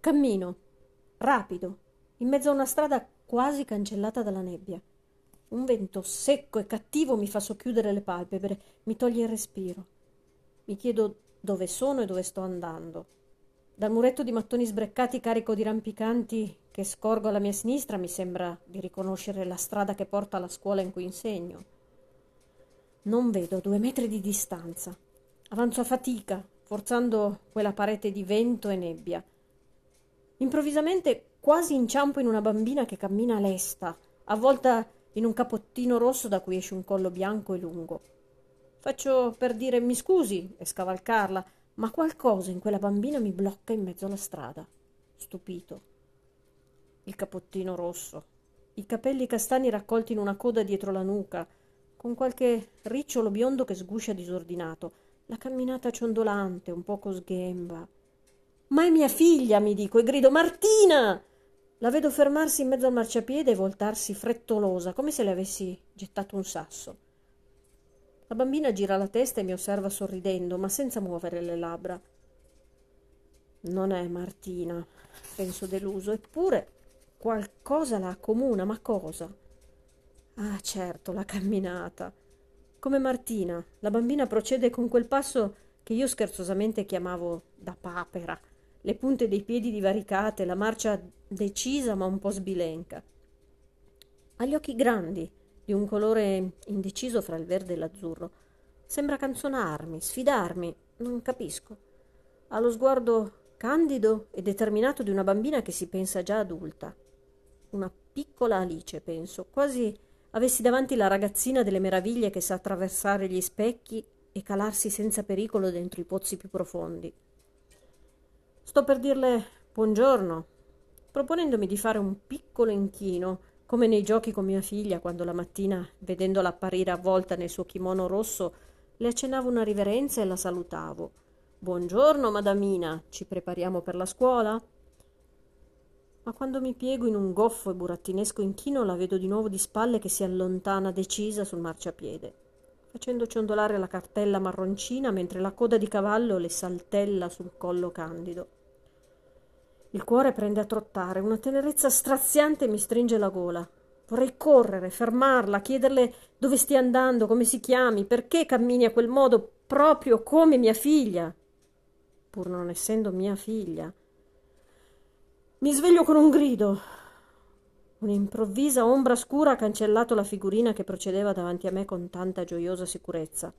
Cammino, rapido, in mezzo a una strada quasi cancellata dalla nebbia. Un vento secco e cattivo mi fa socchiudere le palpebre, mi toglie il respiro. Mi chiedo dove sono e dove sto andando. Dal muretto di mattoni sbreccati carico di rampicanti che scorgo alla mia sinistra mi sembra di riconoscere la strada che porta alla scuola in cui insegno. Non vedo due metri di distanza. Avanzo a fatica, forzando quella parete di vento e nebbia. Improvvisamente quasi inciampo in una bambina che cammina lesta, avvolta in un capottino rosso da cui esce un collo bianco e lungo. Faccio per dire mi scusi e scavalcarla, ma qualcosa in quella bambina mi blocca in mezzo alla strada, stupito. Il capottino rosso, i capelli castani raccolti in una coda dietro la nuca, con qualche ricciolo biondo che sguscia disordinato, la camminata ciondolante, un poco sghemba. Ma è mia figlia, mi dico, e grido Martina! La vedo fermarsi in mezzo al marciapiede e voltarsi frettolosa, come se le avessi gettato un sasso. La bambina gira la testa e mi osserva sorridendo, ma senza muovere le labbra. Non è Martina, penso deluso, eppure qualcosa la accomuna, ma cosa? Ah, certo, la camminata. Come Martina, la bambina procede con quel passo che io scherzosamente chiamavo da papera, le punte dei piedi divaricate, la marcia decisa ma un po' sbilenca. Ha gli occhi grandi, di un colore indeciso fra il verde e l'azzurro. Sembra canzonarmi, sfidarmi, non capisco. Ha lo sguardo candido e determinato di una bambina che si pensa già adulta. Una piccola Alice, penso, quasi avessi davanti la ragazzina delle meraviglie che sa attraversare gli specchi e calarsi senza pericolo dentro i pozzi più profondi. Sto per dirle buongiorno, proponendomi di fare un piccolo inchino come nei giochi con mia figlia, quando la mattina, vedendola apparire avvolta nel suo kimono rosso, le accennavo una riverenza e la salutavo. Buongiorno, madamina, ci prepariamo per la scuola? Ma quando mi piego in un goffo e burattinesco inchino, la vedo di nuovo di spalle che si allontana decisa sul marciapiede, facendo ciondolare la cartella marroncina mentre la coda di cavallo le saltella sul collo candido. Il cuore prende a trottare, una tenerezza straziante mi stringe la gola. Vorrei correre, fermarla, chiederle dove stia andando, come si chiami, perché cammini a quel modo, proprio come mia figlia, pur non essendo mia figlia. Mi sveglio con un grido. Un'improvvisa ombra scura ha cancellato la figurina che procedeva davanti a me con tanta gioiosa sicurezza.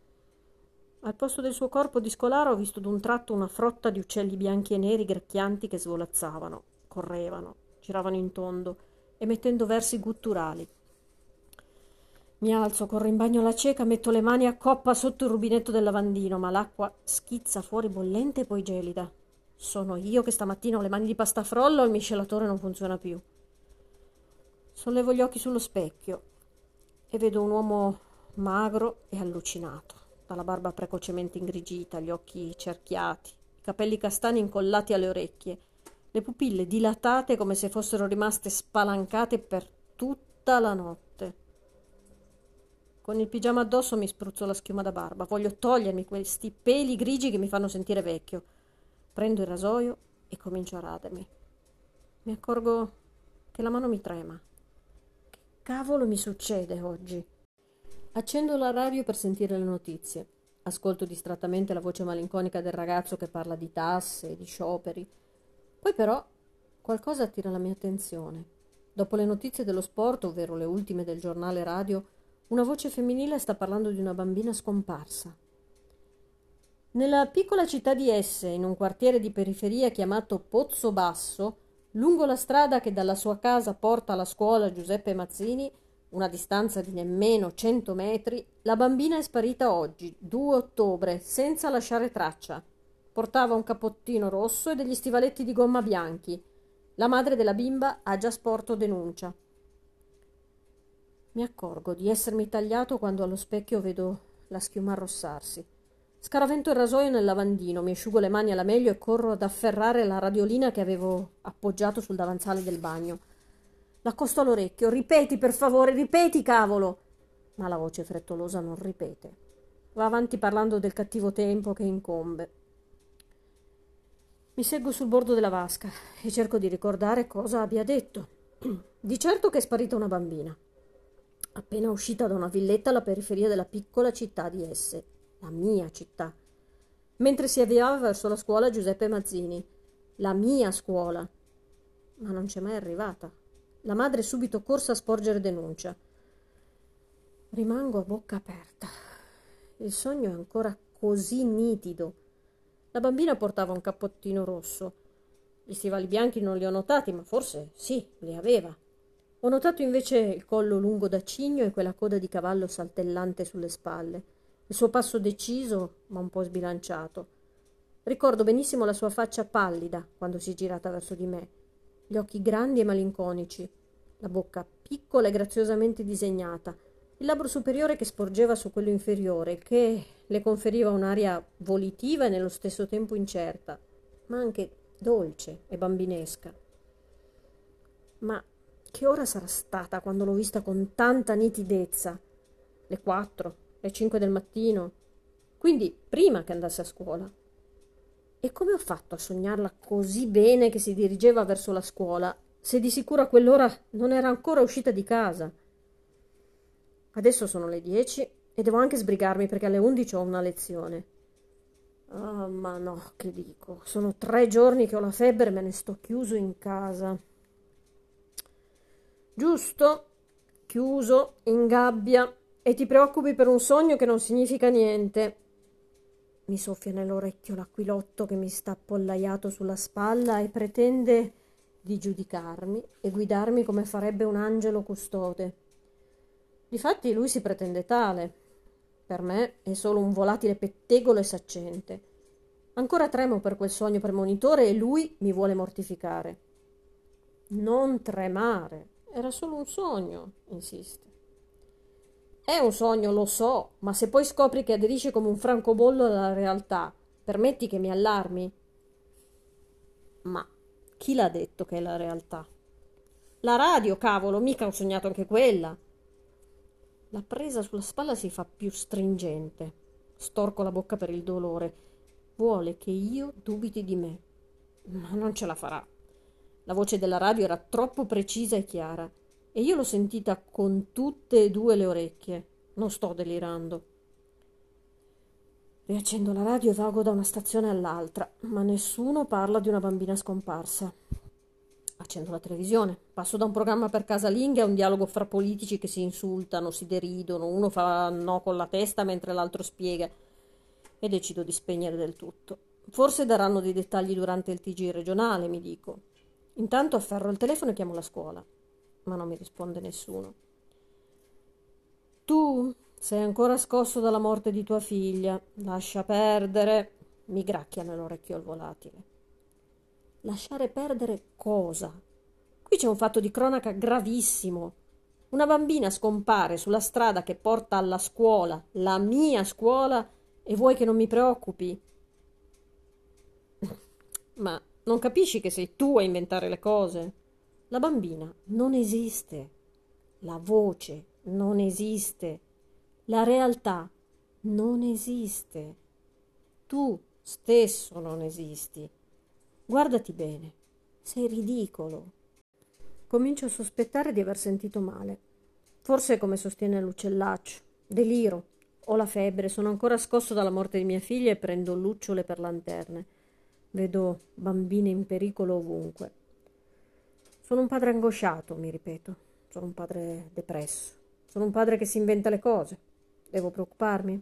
Al posto del suo corpo di scolaro ho visto d'un tratto una frotta di uccelli bianchi e neri gracchianti che svolazzavano, correvano, giravano in tondo, emettendo versi gutturali. Mi alzo, corro in bagno alla cieca, metto le mani a coppa sotto il rubinetto del lavandino, ma l'acqua schizza fuori bollente e poi gelida. Sono io che stamattina ho le mani di pastafrollo e il miscelatore non funziona più. Sollevo gli occhi sullo specchio e vedo un uomo magro e allucinato dalla barba precocemente ingrigita, gli occhi cerchiati, i capelli castani incollati alle orecchie, le pupille dilatate come se fossero rimaste spalancate per tutta la notte. Con il pigiama addosso mi spruzzo la schiuma da barba. Voglio togliermi questi peli grigi che mi fanno sentire vecchio. Prendo il rasoio e comincio a radermi. Mi accorgo che la mano mi trema. Che cavolo mi succede oggi? Accendo la radio per sentire le notizie. Ascolto distrattamente la voce malinconica del ragazzo che parla di tasse, di scioperi. Poi però qualcosa attira la mia attenzione. Dopo le notizie dello sport, ovvero le ultime del giornale radio, una voce femminile sta parlando di una bambina scomparsa. Nella piccola città di Esse, in un quartiere di periferia chiamato Pozzo Basso, lungo la strada che dalla sua casa porta alla scuola Giuseppe Mazzini, una distanza di nemmeno cento metri, la bambina è sparita oggi, 2 ottobre, senza lasciare traccia. Portava un cappottino rosso e degli stivaletti di gomma bianchi. La madre della bimba ha già sporto denuncia. Mi accorgo di essermi tagliato quando allo specchio vedo la schiuma arrossarsi. Scaravento il rasoio nel lavandino, mi asciugo le mani alla meglio e corro ad afferrare la radiolina che avevo appoggiato sul davanzale del bagno. L'accosto all'orecchio. Ripeti, per favore, ripeti, cavolo. Ma la voce frettolosa non ripete. Va avanti parlando del cattivo tempo che incombe. Mi seggo sul bordo della vasca e cerco di ricordare cosa abbia detto. Di certo che è sparita una bambina, appena uscita da una villetta alla periferia della piccola città di Esse, la mia città, mentre si avviava verso la scuola Giuseppe Mazzini, la mia scuola. Ma non c'è mai arrivata. La madre subito corsa a sporgere denuncia. Rimango a bocca aperta. Il sogno è ancora così nitido la bambina portava un cappottino rosso. Gli stivali bianchi non li ho notati, ma forse sì, li aveva. Ho notato invece il collo lungo da cigno e quella coda di cavallo saltellante sulle spalle, il suo passo deciso ma un po' sbilanciato. Ricordo benissimo la sua faccia pallida quando si è girata verso di me, gli occhi grandi e malinconici, la bocca piccola e graziosamente disegnata, il labbro superiore che sporgeva su quello inferiore, che le conferiva un'aria volitiva e nello stesso tempo incerta, ma anche dolce e bambinesca. Ma che ora sarà stata quando l'ho vista con tanta nitidezza? Le quattro, le cinque del mattino, quindi prima che andasse a scuola. E come ho fatto a sognarla così bene che si dirigeva verso la scuola, se di sicuro a quell'ora non era ancora uscita di casa? Adesso sono le dieci e devo anche sbrigarmi perché alle undici ho una lezione. Ah, oh, ma no, che dico. Sono tre giorni che ho la febbre e me ne sto chiuso in casa. Giusto? Chiuso, in gabbia, e ti preoccupi per un sogno che non significa niente. Mi soffia nell'orecchio l'aquilotto che mi sta appollaiato sulla spalla e pretende di giudicarmi e guidarmi come farebbe un angelo custode. Difatti lui si pretende tale. Per me è solo un volatile pettegolo e saccente. Ancora tremo per quel sogno premonitore e lui mi vuole mortificare. Non tremare, era solo un sogno, insiste. È un sogno, lo so, ma se poi scopri che aderisce come un francobollo alla realtà, permetti che mi allarmi? Ma chi l'ha detto che è la realtà? La radio, cavolo, mica ho sognato anche quella. La presa sulla spalla si fa più stringente. Storco la bocca per il dolore. Vuole che io dubiti di me. Ma non ce la farà. La voce della radio era troppo precisa e chiara e io l'ho sentita con tutte e due le orecchie. Non sto delirando. Riaccendo la radio e vago da una stazione all'altra, ma nessuno parla di una bambina scomparsa. Accendo la televisione, passo da un programma per casalinghe a un dialogo fra politici che si insultano, si deridono, uno fa no con la testa mentre l'altro spiega e decido di spegnere del tutto. Forse daranno dei dettagli durante il TG regionale, mi dico. Intanto afferro il telefono e chiamo la scuola, ma non mi risponde nessuno. Tu sei ancora scosso dalla morte di tua figlia, lascia perdere, mi gracchia nell'orecchio il volatile. Lasciare perdere cosa? Qui c'è un fatto di cronaca gravissimo. Una bambina scompare sulla strada che porta alla scuola, la mia scuola, e vuoi che non mi preoccupi? Ma non capisci che sei tu a inventare le cose? La bambina non esiste. La voce non esiste. La realtà non esiste. Tu stesso non esisti. Guardati bene, sei ridicolo. Comincio a sospettare di aver sentito male. Forse, come sostiene l'uccellaccio, deliro. Ho la febbre, sono ancora scosso dalla morte di mia figlia e prendo lucciole per lanterne. Vedo bambine in pericolo ovunque. Sono un padre angosciato, mi ripeto. Sono un padre depresso. Sono un padre che si inventa le cose. Devo preoccuparmi?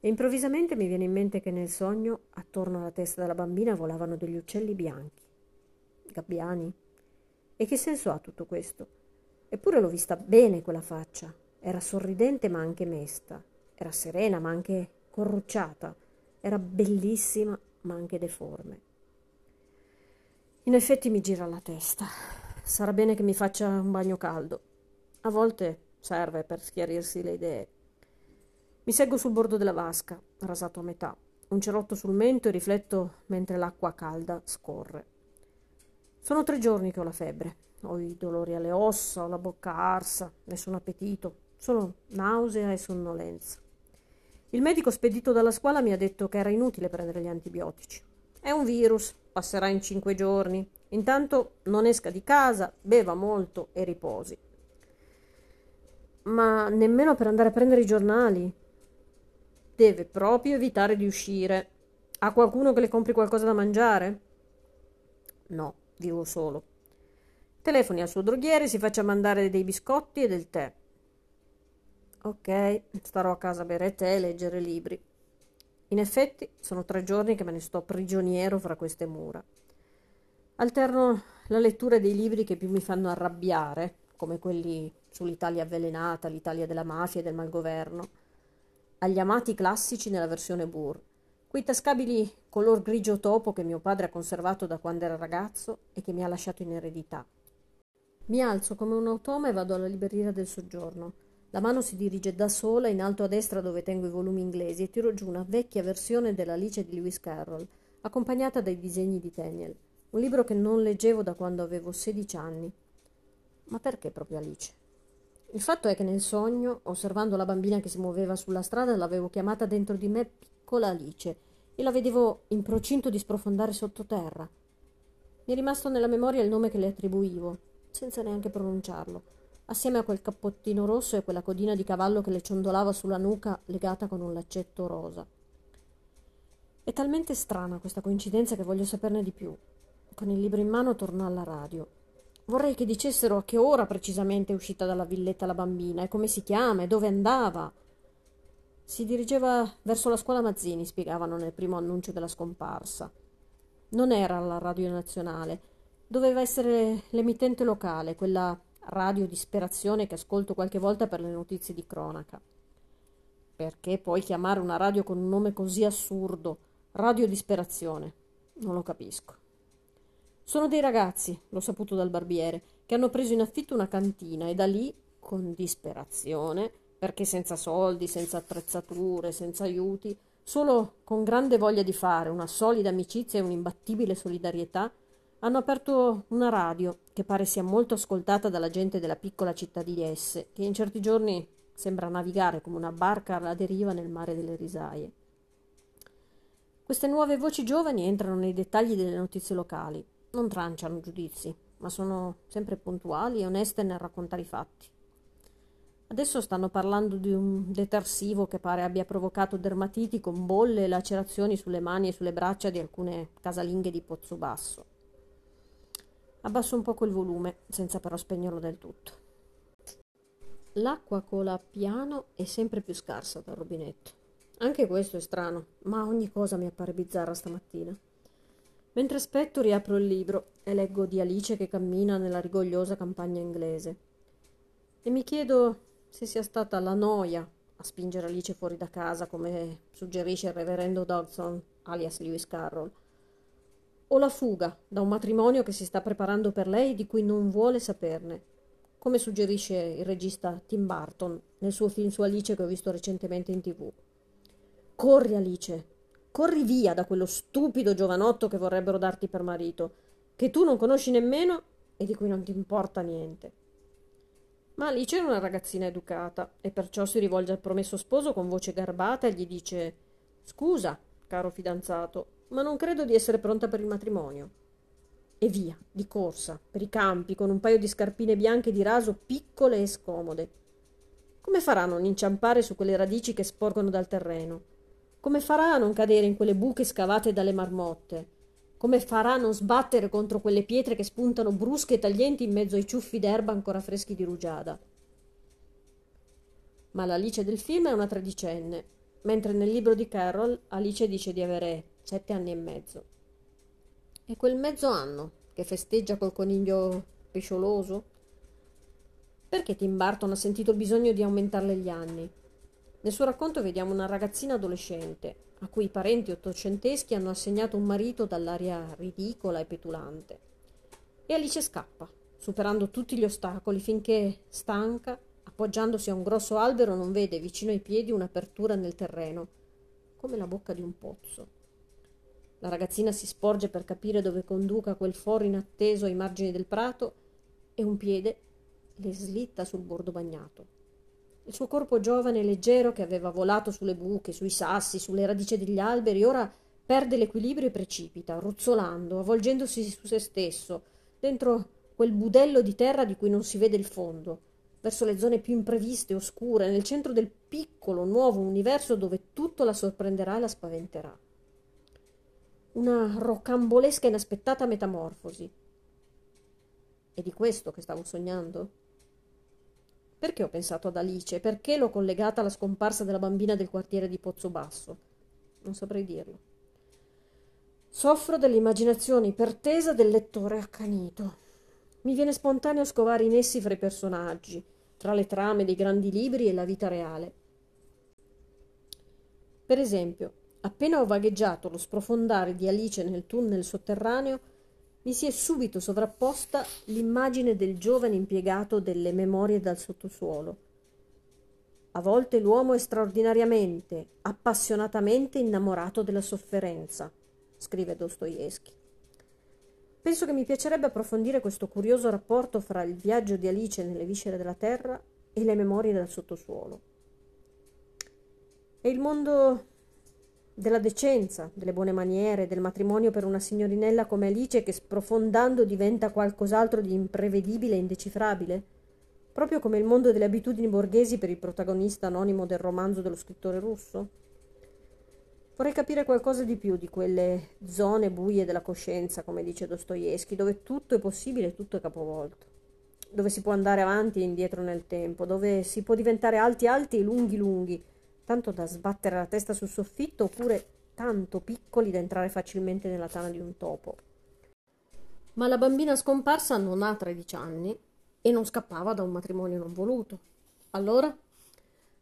E improvvisamente mi viene in mente che nel sogno, attorno alla testa della bambina, volavano degli uccelli bianchi. Gabbiani? E che senso ha tutto questo? Eppure l'ho vista bene quella faccia. Era sorridente ma anche mesta. Era serena ma anche corrucciata. Era bellissima ma anche deforme. In effetti mi gira la testa. Sarà bene che mi faccia un bagno caldo. A volte serve per schiarirsi le idee. Mi seggo sul bordo della vasca, rasato a metà, un cerotto sul mento e rifletto mentre l'acqua calda scorre. Sono tre giorni che ho la febbre. Ho i dolori alle ossa, ho la bocca arsa, nessun appetito, solo nausea e sonnolenza. Il medico spedito dalla scuola mi ha detto che era inutile prendere gli antibiotici. È un virus, passerà in cinque giorni. Intanto non esca di casa, beva molto e riposi. Ma nemmeno per andare a prendere i giornali. Deve proprio evitare di uscire. Ha qualcuno che le compri qualcosa da mangiare? No, vivo solo. Telefoni al suo droghiere, si faccia mandare dei biscotti e del tè. Ok, starò a casa a bere tè e leggere libri. In effetti sono tre giorni che me ne sto prigioniero fra queste mura. Alterno la lettura dei libri che più mi fanno arrabbiare, come quelli sull'Italia avvelenata, l'Italia della mafia e del malgoverno, agli amati classici nella versione Burr, quei tascabili color grigio topo che mio padre ha conservato da quando era ragazzo e che mi ha lasciato in eredità. Mi alzo come un automa e vado alla libreria del soggiorno. La mano si dirige da sola in alto a destra dove tengo i volumi inglesi e tiro giù una vecchia versione dell'Alice di Lewis Carroll, accompagnata dai disegni di Daniel, un libro che non leggevo da quando avevo 16 anni. Ma perché proprio Alice? Il fatto è che nel sogno, osservando la bambina che si muoveva sulla strada, l'avevo chiamata dentro di me piccola Alice e la vedevo in procinto di sprofondare sottoterra. Mi è rimasto nella memoria il nome che le attribuivo, senza neanche pronunciarlo assieme a quel cappottino rosso e quella codina di cavallo che le ciondolava sulla nuca legata con un laccetto rosa. È talmente strana questa coincidenza che voglio saperne di più. Con il libro in mano torno alla radio. Vorrei che dicessero a che ora precisamente è uscita dalla villetta la bambina e come si chiama e dove andava. Si dirigeva verso la scuola Mazzini, spiegavano nel primo annuncio della scomparsa. Non era la radio nazionale, doveva essere l'emittente locale, quella radio disperazione che ascolto qualche volta per le notizie di cronaca. Perché poi chiamare una radio con un nome così assurdo, radio disperazione? Non lo capisco. Sono dei ragazzi, l'ho saputo dal barbiere, che hanno preso in affitto una cantina e da lì, con disperazione, perché senza soldi, senza attrezzature, senza aiuti, solo con grande voglia di fare, una solida amicizia e un'imbattibile solidarietà, hanno aperto una radio che pare sia molto ascoltata dalla gente della piccola città di Esse, che in certi giorni sembra navigare come una barca alla deriva nel mare delle risaie. Queste nuove voci giovani entrano nei dettagli delle notizie locali, non tranciano giudizi, ma sono sempre puntuali e oneste nel raccontare i fatti. Adesso stanno parlando di un detersivo che pare abbia provocato dermatiti con bolle e lacerazioni sulle mani e sulle braccia di alcune casalinghe di Pozzo Basso. Abbasso un poco il volume, senza però spegnerlo del tutto. L'acqua cola piano e sempre più scarsa dal rubinetto. Anche questo è strano, ma ogni cosa mi appare bizzarra stamattina. Mentre aspetto riapro il libro e leggo di Alice che cammina nella rigogliosa campagna inglese. E mi chiedo se sia stata la noia a spingere Alice fuori da casa, come suggerisce il reverendo Dodson, alias Lewis Carroll, o la fuga da un matrimonio che si sta preparando per lei di cui non vuole saperne, come suggerisce il regista Tim Burton nel suo film su Alice che ho visto recentemente in tv. Corri Alice, corri via da quello stupido giovanotto che vorrebbero darti per marito, che tu non conosci nemmeno e di cui non ti importa niente. Ma Alice è una ragazzina educata e perciò si rivolge al promesso sposo con voce garbata e gli dice Scusa, caro fidanzato, ma non credo di essere pronta per il matrimonio. E via, di corsa, per i campi, con un paio di scarpine bianche di raso piccole e scomode. Come farà a non inciampare su quelle radici che sporgono dal terreno? Come farà a non cadere in quelle buche scavate dalle marmotte? Come farà a non sbattere contro quelle pietre che spuntano brusche e taglienti in mezzo ai ciuffi d'erba ancora freschi di rugiada? Ma l'Alice del film è una tredicenne, mentre nel libro di Carroll Alice dice di avere sette anni e mezzo. E quel mezzo anno che festeggia col coniglio pescioloso? Perché Tim Burton ha sentito il bisogno di aumentarle gli anni? Nel suo racconto vediamo una ragazzina adolescente a cui i parenti ottocenteschi hanno assegnato un marito dall'aria ridicola e petulante. E Alice scappa, superando tutti gli ostacoli finché, stanca, appoggiandosi a un grosso albero, non vede vicino ai piedi un'apertura nel terreno, come la bocca di un pozzo. La ragazzina si sporge per capire dove conduca quel foro inatteso ai margini del prato e un piede le slitta sul bordo bagnato. Il suo corpo giovane e leggero, che aveva volato sulle buche, sui sassi, sulle radici degli alberi, ora perde l'equilibrio e precipita, ruzzolando, avvolgendosi su se stesso, dentro quel budello di terra di cui non si vede il fondo, verso le zone più impreviste oscure, nel centro del piccolo, nuovo universo dove tutto la sorprenderà e la spaventerà. Una rocambolesca e inaspettata metamorfosi. È di questo che stavo sognando? Perché ho pensato ad Alice? Perché l'ho collegata alla scomparsa della bambina del quartiere di Pozzobasso? Non saprei dirlo. Soffro dell'immaginazione ipertesa del lettore accanito. Mi viene spontaneo scovare in essi fra i personaggi, tra le trame dei grandi libri e la vita reale. Per esempio, appena ho vagheggiato lo sprofondare di Alice nel tunnel sotterraneo, mi si è subito sovrapposta l'immagine del giovane impiegato delle memorie dal sottosuolo. A volte l'uomo è straordinariamente, appassionatamente innamorato della sofferenza, scrive Dostoevsky. Penso che mi piacerebbe approfondire questo curioso rapporto fra il viaggio di Alice nelle viscere della terra e le memorie dal sottosuolo. E il mondo della decenza, delle buone maniere, del matrimonio per una signorinella come Alice che sprofondando diventa qualcos'altro di imprevedibile e indecifrabile? Proprio come il mondo delle abitudini borghesi per il protagonista anonimo del romanzo dello scrittore russo? Vorrei capire qualcosa di più di quelle zone buie della coscienza, come dice Dostoevsky, dove tutto è possibile e tutto è capovolto, dove si può andare avanti e indietro nel tempo, dove si può diventare alti alti e lunghi lunghi, tanto da sbattere la testa sul soffitto oppure tanto piccoli da entrare facilmente nella tana di un topo. Ma la bambina scomparsa non ha 13 anni e non scappava da un matrimonio non voluto. Allora?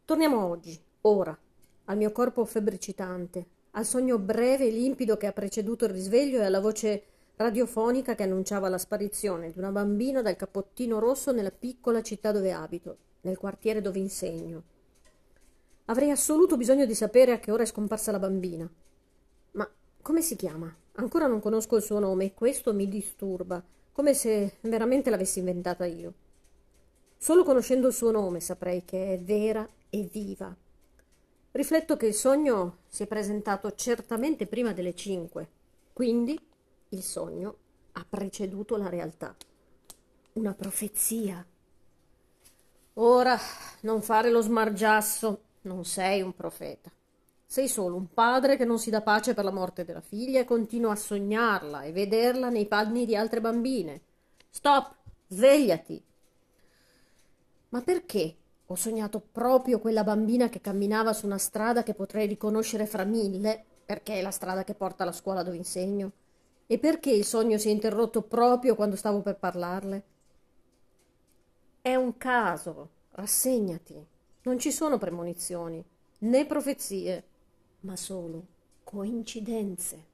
Torniamo oggi, ora, al mio corpo febbricitante, al sogno breve e limpido che ha preceduto il risveglio e alla voce radiofonica che annunciava la sparizione di una bambina dal cappottino rosso nella piccola città dove abito, nel quartiere dove insegno. Avrei assoluto bisogno di sapere a che ora è scomparsa la bambina. Ma come si chiama? Ancora non conosco il suo nome e questo mi disturba, come se veramente l'avessi inventata io. Solo conoscendo il suo nome saprei che è vera e viva. Rifletto che il sogno si è presentato certamente prima delle cinque, quindi il sogno ha preceduto la realtà. Una profezia. Ora non fare lo smargiasso. Non sei un profeta. Sei solo un padre che non si dà pace per la morte della figlia e continua a sognarla e vederla nei panni di altre bambine. Stop! Svegliati! Ma perché ho sognato proprio quella bambina che camminava su una strada che potrei riconoscere fra mille, perché è la strada che porta alla scuola dove insegno? E perché il sogno si è interrotto proprio quando stavo per parlarle? È un caso, rassegnati. Non ci sono premonizioni, né profezie, ma solo coincidenze.